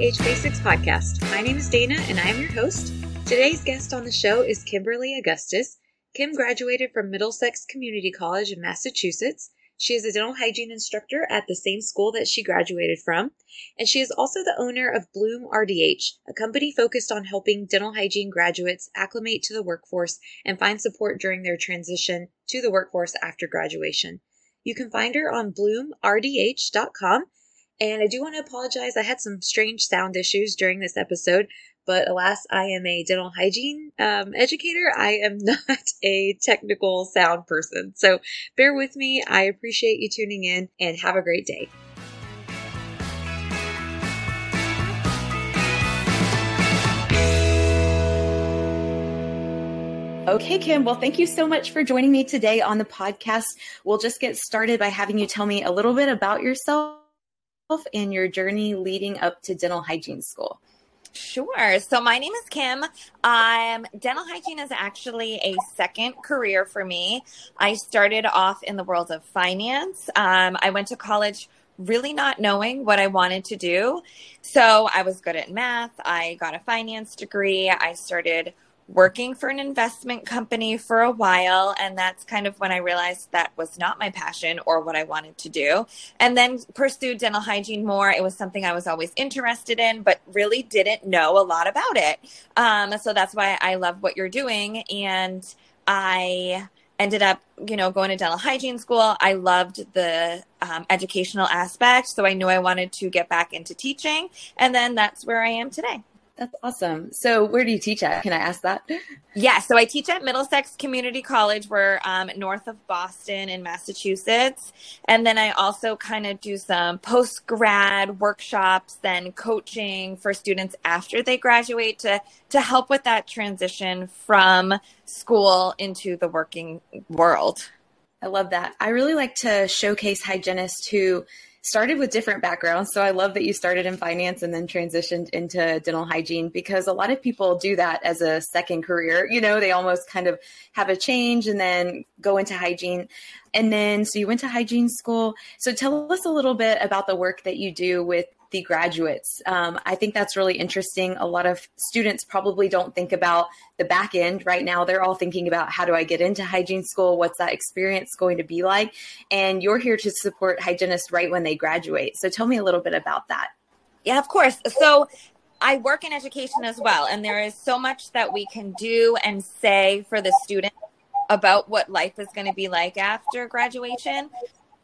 DH Basics podcast. My name is Dana and I am your host. Today's guest on the show is Kimberly Augustus. Kim graduated from Middlesex Community College in Massachusetts. She is a dental hygiene instructor at the same school that she graduated from, and she is also the owner of Bloom RDH, a company focused on helping dental hygiene graduates acclimate to the workforce and find support during their transition to the workforce after graduation. You can find her on bloomrdh.com and I do want to apologize. I had some strange sound issues during this episode, but alas, I am a dental hygiene um, educator. I am not a technical sound person. So bear with me. I appreciate you tuning in and have a great day. Okay, Kim. Well, thank you so much for joining me today on the podcast. We'll just get started by having you tell me a little bit about yourself and your journey leading up to dental hygiene school. Sure. So my name is Kim. Um, dental hygiene is actually a second career for me. I started off in the world of finance. Um, I went to college really not knowing what I wanted to do. So I was good at math. I got a finance degree. I started working for an investment company for a while. And that's kind of when I realized that was not my passion or what I wanted to do. And then pursued dental hygiene more. It was something I was always interested in, but really didn't know a lot about it. Um, so that's why I love what you're doing. And I ended up, you know, going to dental hygiene school. I loved the um, educational aspect. So I knew I wanted to get back into teaching. And then that's where I am today. That's awesome. So, where do you teach at? Can I ask that? Yeah, so I teach at Middlesex Community College. We're um, north of Boston in Massachusetts. And then I also kind of do some post grad workshops, then coaching for students after they graduate to, to help with that transition from school into the working world. I love that. I really like to showcase hygienists who started with different backgrounds. So I love that you started in finance and then transitioned into dental hygiene because a lot of people do that as a second career. You know, they almost kind of have a change and then go into hygiene. And then, so you went to hygiene school. So tell us a little bit about the work that you do with the graduates. Um, I think that's really interesting. A lot of students probably don't think about the back end right now. They're all thinking about how do I get into hygiene school? What's that experience going to be like? And you're here to support hygienists right when they graduate. So tell me a little bit about that. Yeah, of course. So I work in education as well, and there is so much that we can do and say for the student about what life is going to be like after graduation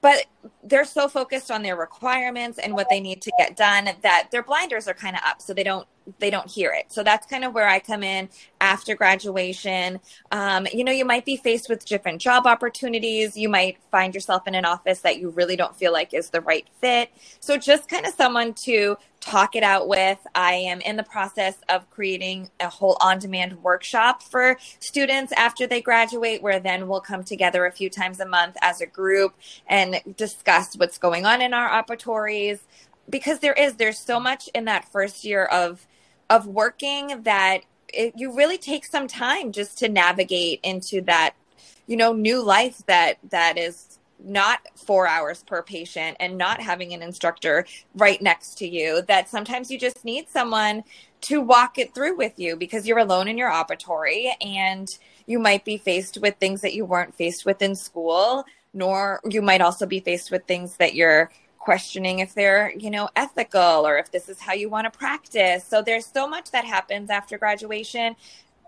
but they're so focused on their requirements and what they need to get done that their blinders are kind of up so they don't they don't hear it so that's kind of where i come in after graduation um, you know you might be faced with different job opportunities you might find yourself in an office that you really don't feel like is the right fit so just kind of someone to talk it out with. I am in the process of creating a whole on demand workshop for students after they graduate, where then we'll come together a few times a month as a group and discuss what's going on in our operatories. Because there is, there's so much in that first year of of working that it, you really take some time just to navigate into that you know new life that that is not four hours per patient and not having an instructor right next to you that sometimes you just need someone to walk it through with you because you're alone in your operatory and you might be faced with things that you weren't faced with in school nor you might also be faced with things that you're questioning if they're you know ethical or if this is how you want to practice. So there's so much that happens after graduation.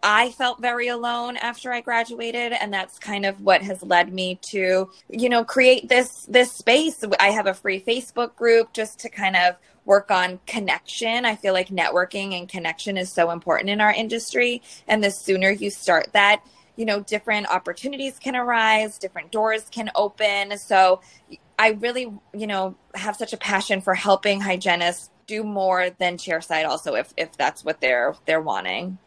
I felt very alone after I graduated and that's kind of what has led me to you know create this this space. I have a free Facebook group just to kind of work on connection. I feel like networking and connection is so important in our industry and the sooner you start that you know different opportunities can arise different doors can open. So I really you know have such a passion for helping hygienists do more than chairside also if if that's what they're they're wanting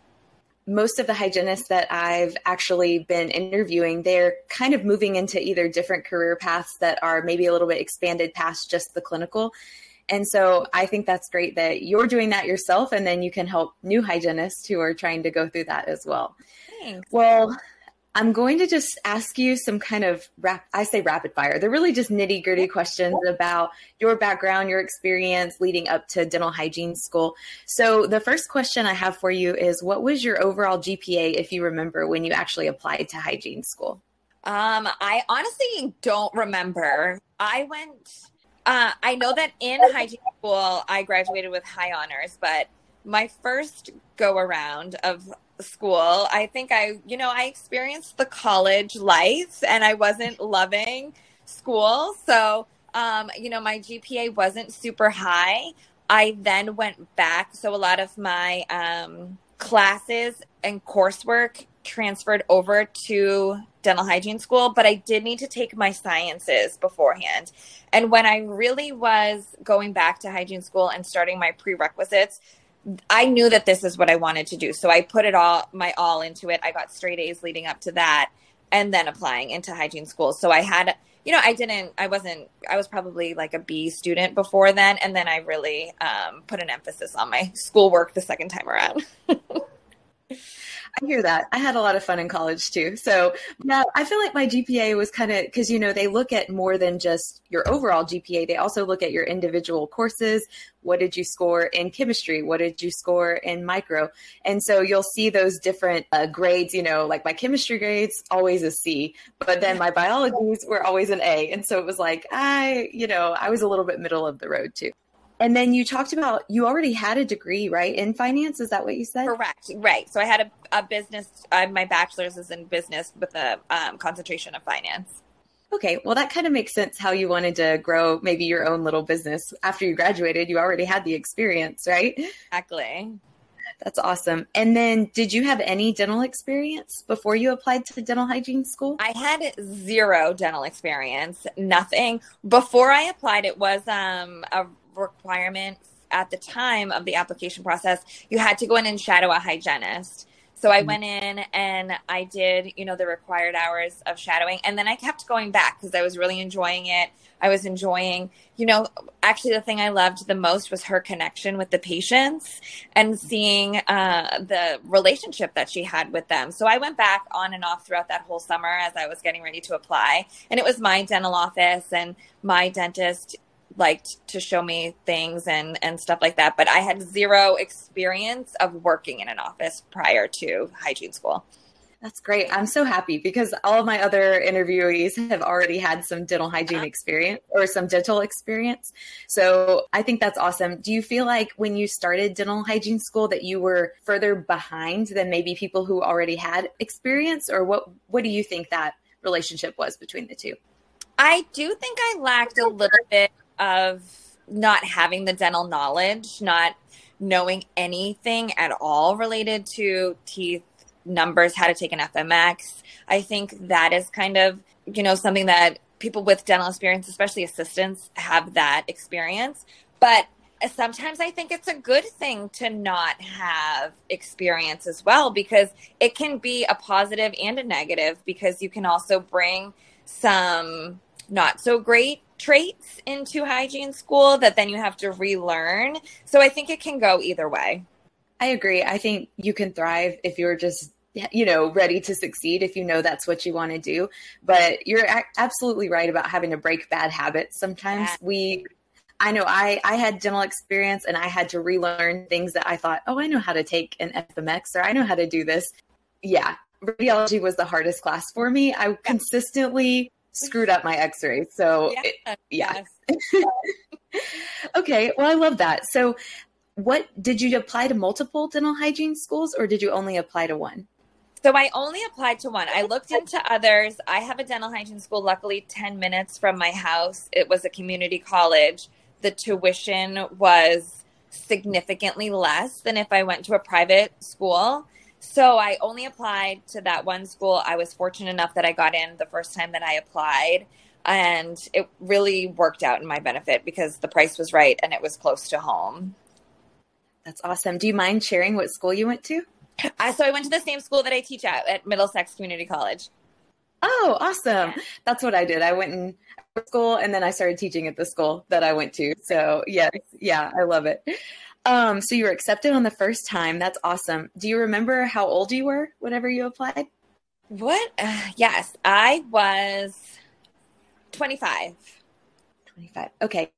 most of the hygienists that I've actually been interviewing, they're kind of moving into either different career paths that are maybe a little bit expanded past just the clinical. And so I think that's great that you're doing that yourself, and then you can help new hygienists who are trying to go through that as well. Thanks. Well, I'm going to just ask you some kind of rap, I say rapid fire. They're really just nitty gritty questions about your background, your experience leading up to dental hygiene school. So the first question I have for you is what was your overall GPA, if you remember, when you actually applied to hygiene school? Um, I honestly don't remember. I went, uh, I know that in hygiene school, I graduated with high honors, but my first go around of school, I think I, you know, I experienced the college life and I wasn't loving school. So, um, you know, my GPA wasn't super high. I then went back. So a lot of my um, classes and coursework transferred over to dental hygiene school, but I did need to take my sciences beforehand. And when I really was going back to hygiene school and starting my prerequisites, I knew that this is what I wanted to do. So I put it all my all into it. I got straight A's leading up to that and then applying into hygiene school. So I had you know, I didn't I wasn't I was probably like a B student before then and then I really um, put an emphasis on my schoolwork the second time around. I hear that. I had a lot of fun in college too. So now I feel like my GPA was kind of because you know they look at more than just your overall GPA. They also look at your individual courses. What did you score in chemistry? What did you score in micro? And so you'll see those different uh, grades. You know, like my chemistry grades always a C, but then my biologies were always an A. And so it was like I, you know, I was a little bit middle of the road too. And then you talked about you already had a degree, right, in finance. Is that what you said? Correct. Right. So I had a, a business. Uh, my bachelor's is in business with a um, concentration of finance. Okay, well, that kind of makes sense how you wanted to grow maybe your own little business after you graduated. You already had the experience, right? Exactly. That's awesome. And then, did you have any dental experience before you applied to dental hygiene school? I had zero dental experience, nothing. Before I applied, it was um, a requirement at the time of the application process. You had to go in and shadow a hygienist. So I mm-hmm. went in and I did, you know, the required hours of shadowing. And then I kept going back because I was really enjoying it. I was enjoying, you know, actually the thing I loved the most was her connection with the patients and seeing uh, the relationship that she had with them. So I went back on and off throughout that whole summer as I was getting ready to apply. And it was my dental office and my dentist liked to show me things and and stuff like that but i had zero experience of working in an office prior to hygiene school. That's great. I'm so happy because all of my other interviewees have already had some dental hygiene uh-huh. experience or some dental experience. So i think that's awesome. Do you feel like when you started dental hygiene school that you were further behind than maybe people who already had experience? Or what what do you think that relationship was between the two? I do think I lacked a little bit of not having the dental knowledge, not knowing anything at all related to teeth numbers, how to take an FMX. I think that is kind of, you know, something that people with dental experience, especially assistants, have that experience. But sometimes I think it's a good thing to not have experience as well because it can be a positive and a negative because you can also bring some not so great traits into hygiene school that then you have to relearn. So I think it can go either way. I agree. I think you can thrive if you're just you know ready to succeed if you know that's what you want to do but you're a- absolutely right about having to break bad habits sometimes yeah. we I know I, I had dental experience and I had to relearn things that I thought, oh, I know how to take an FMX or I know how to do this. Yeah, radiology was the hardest class for me. I consistently screwed up my x-ray so yeah, it, yeah. Yes. okay well i love that so what did you apply to multiple dental hygiene schools or did you only apply to one so I only applied to one. I looked into others. I have a dental hygiene school, luckily 10 minutes from my house. It was a community college. The tuition was significantly less than if I went to a private school. So I only applied to that one school. I was fortunate enough that I got in the first time that I applied. And it really worked out in my benefit because the price was right and it was close to home. That's awesome. Do you mind sharing what school you went to? Uh, so I went to the same school that I teach at, at Middlesex Community College. Oh, awesome. That's what I did. I went in school and then I started teaching at the school that I went to. So, yes, yeah, I love it. Um, so you were accepted on the first time. That's awesome. Do you remember how old you were whenever you applied? What? Uh, yes, I was 25. 25. Okay.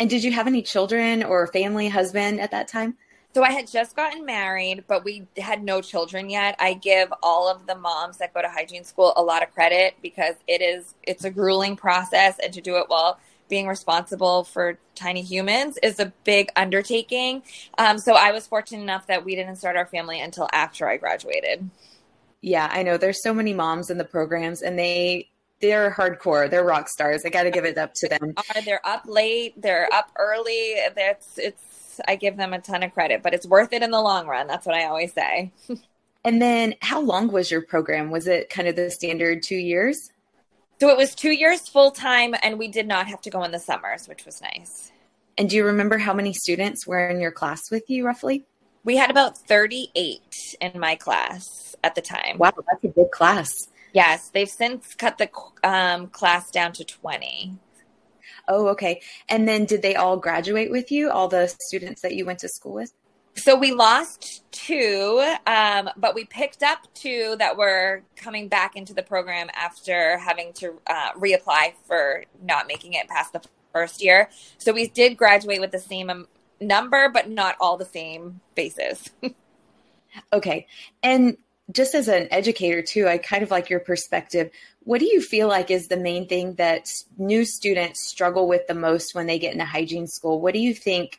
And did you have any children or family, husband at that time? So I had just gotten married, but we had no children yet. I give all of the moms that go to hygiene school a lot of credit because it is it's a grueling process and to do it while being responsible for tiny humans is a big undertaking. Um, so I was fortunate enough that we didn't start our family until after I graduated. Yeah, I know. There's so many moms in the programs, and they they're hardcore. They're rock stars. I got to give it up to them. They're up late. They're up early. That's it's. I give them a ton of credit, but it's worth it in the long run. That's what I always say. and then, how long was your program? Was it kind of the standard two years? So it was two years full time, and we did not have to go in the summers, which was nice. And do you remember how many students were in your class with you, roughly? We had about 38 in my class at the time. Wow, that's a big class. Yes, they've since cut the um, class down to 20. Oh, okay. And then did they all graduate with you, all the students that you went to school with? So we lost two, um, but we picked up two that were coming back into the program after having to uh, reapply for not making it past the first year. So we did graduate with the same um, number, but not all the same bases. okay. And just as an educator too, I kind of like your perspective. What do you feel like is the main thing that new students struggle with the most when they get into hygiene school? What do you think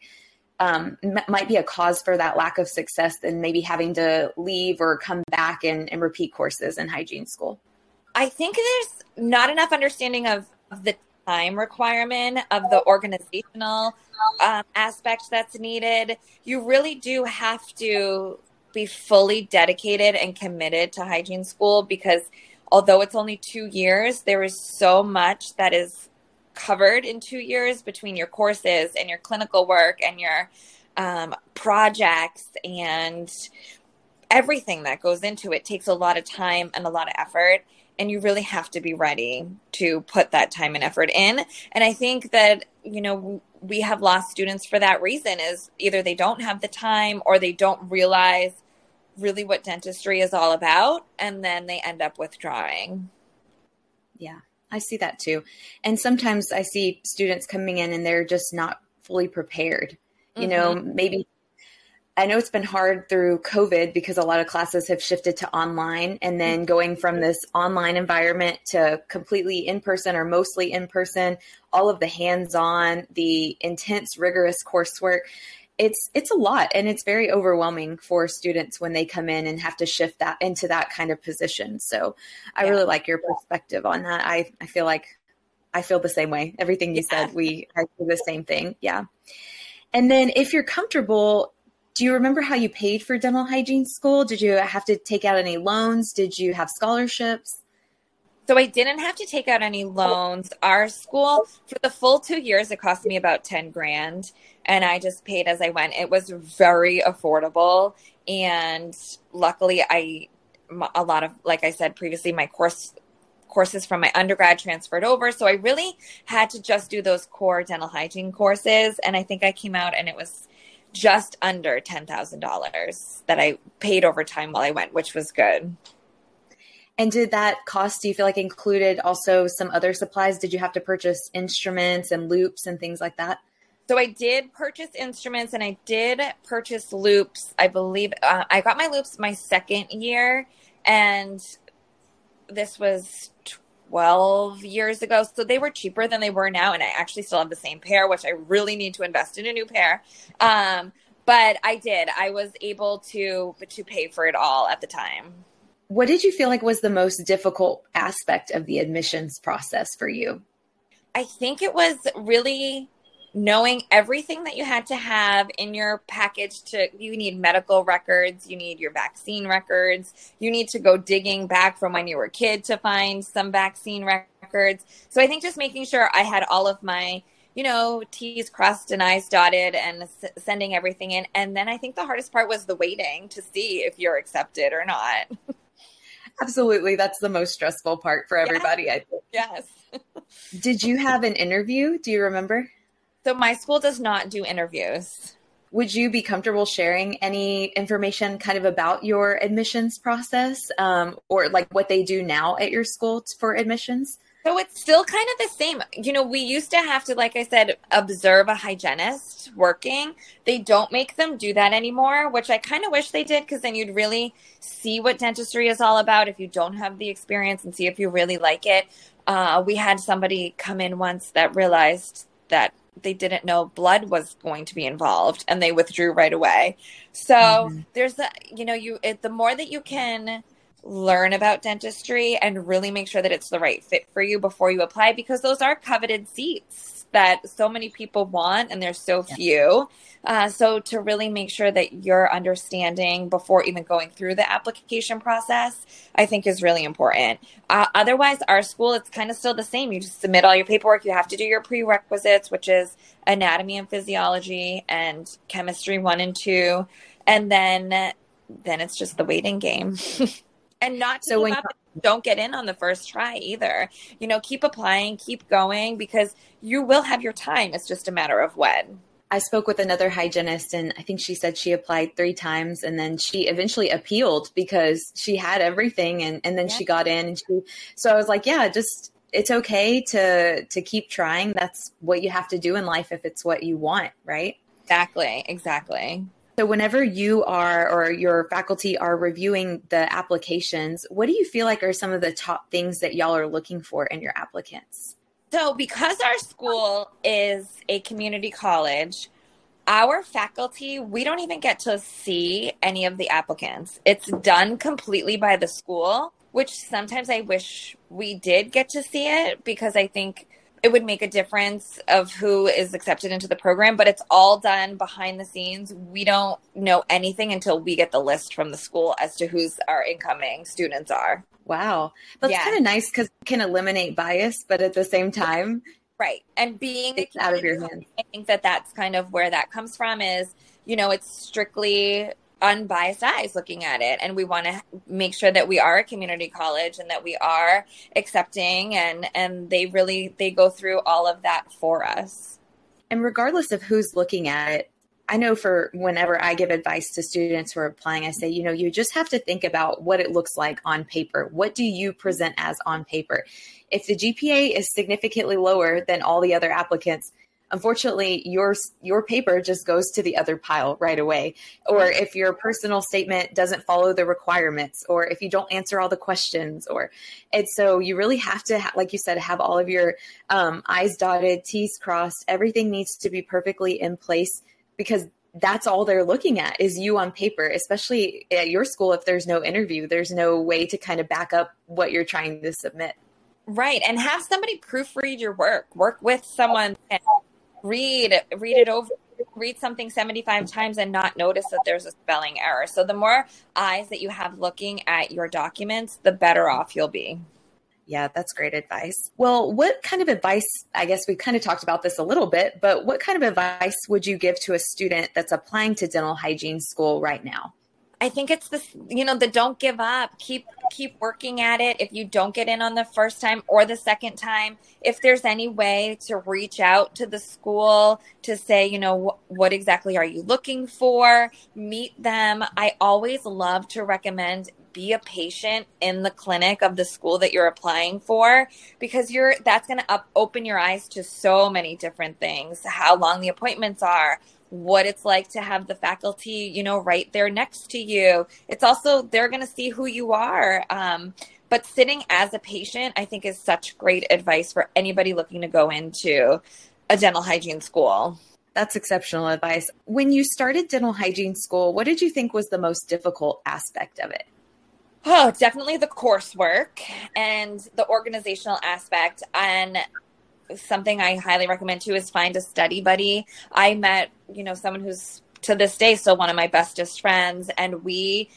um, m- might be a cause for that lack of success than maybe having to leave or come back and, and repeat courses in hygiene school? I think there's not enough understanding of, of the time requirement of the organizational um, aspect that's needed. You really do have to be fully dedicated and committed to hygiene school because although it's only two years, there is so much that is covered in two years between your courses and your clinical work and your um, projects and everything that goes into it takes a lot of time and a lot of effort. And you really have to be ready to put that time and effort in. And i think that you know we have lost students for that reason is either they don't have the time or they don't realize really what dentistry is all about and then they end up withdrawing. Yeah, I see that too. And sometimes I see students coming in and they're just not fully prepared. You mm-hmm. know, maybe I know it's been hard through COVID because a lot of classes have shifted to online and then going from this online environment to completely in person or mostly in person, all of the hands on, the intense, rigorous coursework it's it's a lot and it's very overwhelming for students when they come in and have to shift that into that kind of position. So i yeah. really like your perspective on that. I i feel like i feel the same way. Everything you yeah. said we I do the same thing. Yeah. And then if you're comfortable do you remember how you paid for dental hygiene school? Did you have to take out any loans? Did you have scholarships so I didn't have to take out any loans. Our school for the full two years, it cost me about 10 grand and I just paid as I went. It was very affordable. And luckily I, a lot of, like I said previously, my course courses from my undergrad transferred over. So I really had to just do those core dental hygiene courses. And I think I came out and it was just under $10,000 that I paid over time while I went, which was good. And did that cost, do you feel like included also some other supplies? Did you have to purchase instruments and loupes and things like that? So I did purchase instruments and I did purchase loupes. I believe uh, I got my loupes my second year and this was 12 years ago. So they were cheaper than they were now. And I actually still have the same pair, which I really need to invest in a new pair. Um, but I did. I was able to to pay for it all at the time. What did you feel like was the most difficult aspect of the admissions process for you? I think it was really knowing everything that you had to have in your package to you need medical records you need your vaccine records you need to go digging back from when you were a kid to find some vaccine records. So i think just making sure i had all of my you know t's crossed and i's dotted and s- sending everything in. And then i think the hardest part was the waiting to see if you're accepted or not Absolutely. That's the most stressful part for everybody, yes. I think. Yes. Did you have an interview? Do you remember? So my school does not do interviews. would you be comfortable sharing any information kind of about your admissions process um, or like what they do now at your school for admissions? So it's still kind of the same. You know, we used to have to, like I said, observe a hygienist working. They don't make them do that anymore, which I kind of wish they did because then you'd really see what dentistry is all about if you don't have the experience and see if you really like it. Uh, we had somebody come in once that realized that they didn't know blood was going to be involved and they withdrew right away. So mm-hmm. there's the, you know, you, it, the more that you can learn about dentistry and really make sure that it's the right fit for you before you apply because those are coveted seats that so many people want and there's so few. Uh, so to really make sure that you're understanding before even going through the application process, I think is really important. Uh, otherwise, our school it's kind of still the same. You just submit all your paperwork. You have to do your prerequisites, which is anatomy and physiology and chemistry one and two, and then then it's just the waiting game. and not so when don't get in on the first try either. You know, keep applying, keep going because you will have your time. It's just a matter of when. I spoke with another hygienist and I think she said she applied three times and then she eventually appealed because she had everything and, and then yeah. she got in and she so I was like, yeah, just it's okay to to keep trying. That's what you have to do in life if it's what you want, right? Exactly, exactly. So, whenever you are or your faculty are reviewing the applications, what do you feel like are some of the top things that y'all are looking for in your applicants? So, because our school is a community college, our faculty, we don't even get to see any of the applicants. It's done completely by the school, which sometimes I wish we did get to see it because I think it would make a difference of who is accepted into the program, but it's all done behind the scenes. We don't know anything until we get the list from the school as to who's our incoming students are. Wow. That's yeah. kind of nice because it can eliminate bias, but at the same time, right. And being it's out of your hands. I think that that's kind of where that comes from is, you know, it's strictly unbiased eyes looking at it. And we want to make sure that we are a community college and that we are accepting and and they really they go through all of that for us. And regardless of who's looking at it i know for whenever i give advice to students who are applying i say you know you just have to think about what it looks like on paper. What do you present as on paper? If the gpa is significantly lower than all the other applicants unfortunately your your paper just goes to the other pile right away or if your personal statement doesn't follow the requirements or if you don't answer all the questions or and so you really have to ha- like you said have all of your um, i's dotted t's crossed everything needs to be perfectly in place because that's all they're looking at is you on paper especially at your school if there's no interview there's no way to kind of back up what you're trying to submit Right. And have somebody proofread your work. Work with someone read read it over read something 75 times and not notice that there's a spelling error. So the more eyes that you have looking at your documents, the better off you'll be. Yeah, that's great advice. Well, what kind of advice? I guess we kind of talked about this a little bit, but what kind of advice would you give to a student that's applying to dental hygiene school right now? I think it's the you know the don't give up. Keep keep working at it. If you don't get in on the first time or the second time, if there's any way to reach out to the school to say, you know, wh- what exactly are you looking for? Meet them. I always love to recommend be a patient in the clinic of the school that you're applying for because you're that's going to open your eyes to so many different things how long the appointments are what it's like to have the faculty, you know, right there next to you. It's also, they're going to see who you are. Um, but sitting as a patient, I think, is such great advice for anybody looking to go into a dental hygiene school. That's exceptional advice. When you started dental hygiene school, what did you think was the most difficult aspect of it? Oh, definitely the coursework and the organizational aspect. And something I highly recommend too is find a study buddy. I met, you know, someone who's to this day still one of my bestest friends, and we.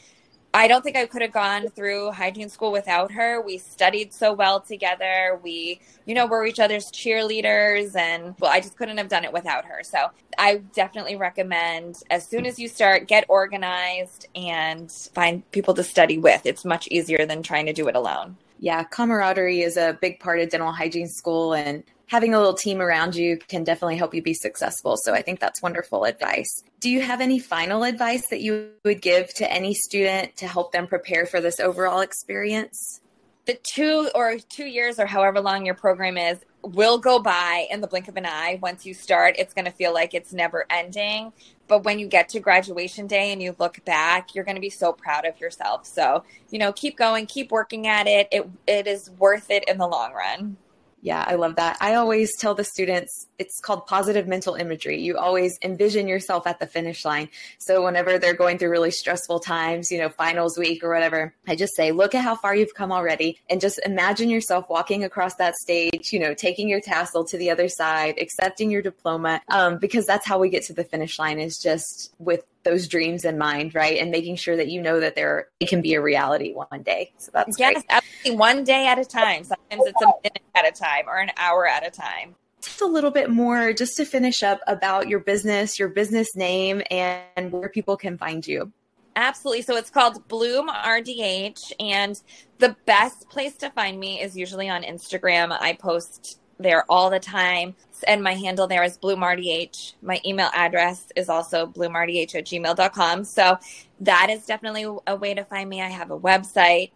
I don't think I could have gone through hygiene school without her. We studied so well together. We, you know, were each other's cheerleaders and well, I just couldn't have done it without her. So I definitely recommend as soon as you start, get organized and find people to study with. It's much easier than trying to do it alone. Yeah, camaraderie is a big part of dental hygiene school and having a little team around you can definitely help you be successful. So I think that's wonderful advice. Do you have any final advice that you would give to any student to help them prepare for this overall experience? The two or two years or however long your program is will go by in the blink of an eye. Once you start, it's going to feel like it's never ending. But when you get to graduation day and you look back, you're going to be so proud of yourself. So, you know, keep going, keep working at it. It it is worth it in the long run. Yeah, I love that. I always tell the students it's called positive mental imagery. You always envision yourself at the finish line. So whenever they're going through really stressful times, you know, finals week or whatever, I just say, look at how far you've come already and just imagine yourself walking across that stage, you know, taking your tassel to the other side, accepting your diploma, um, because that's how we get to the finish line is just with those dreams in mind, right? And making sure that you know that there it can be a reality one day. So that's yes, great. absolutely. One day at a time. Sometimes it's a minute at a time or an hour at a time. Just a little bit more, just to finish up about your business, your business name, and where people can find you. Absolutely. So it's called Bloom RDH, and the best place to find me is usually on Instagram. I post there all the time. And my handle there is BloomRDH. My email address is also bloomrdh at gmail.com. So that is definitely a way to find me. I have a website.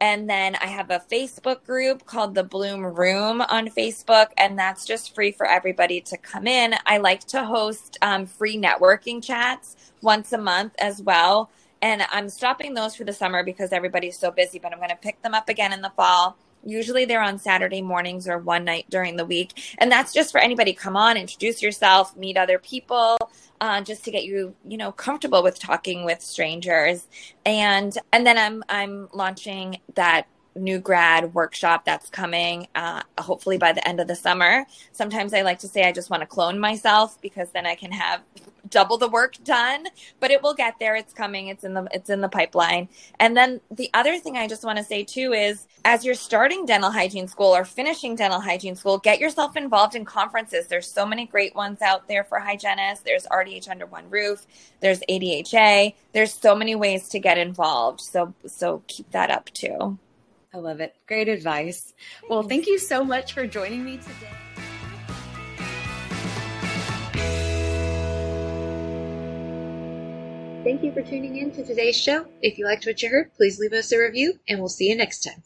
And then I have a Facebook group called the Bloom Room on Facebook, and that's just free for everybody to come in. I like to host um, free networking chats once a month as well. And I'm stopping those for the summer because everybody's so busy, but I'm going to pick them up again in the fall Usually they're on Saturday mornings or one night during the week. And that's just for anybody. Come on, introduce yourself, meet other people, uh, just to get you, you know, comfortable with talking with strangers. And and then I'm I'm launching that new grad workshop that's coming uh, hopefully by the end of the summer sometimes i like to say i just want to clone myself because then i can have double the work done, but it will get there. It's coming. It's in the it's in the pipeline. And then the other thing I just want to say too is as you're starting dental hygiene school or finishing dental hygiene school, get yourself involved in conferences. There's so many great ones out there for hygienists. There's RDH under one roof. There's ADHA. There's so many ways to get involved. So so keep that up too. I love it. Great advice. Well, thank you so much for joining me today. Thank you for tuning in to today's show. If you liked what you heard, please leave us a review, and we'll see you next time.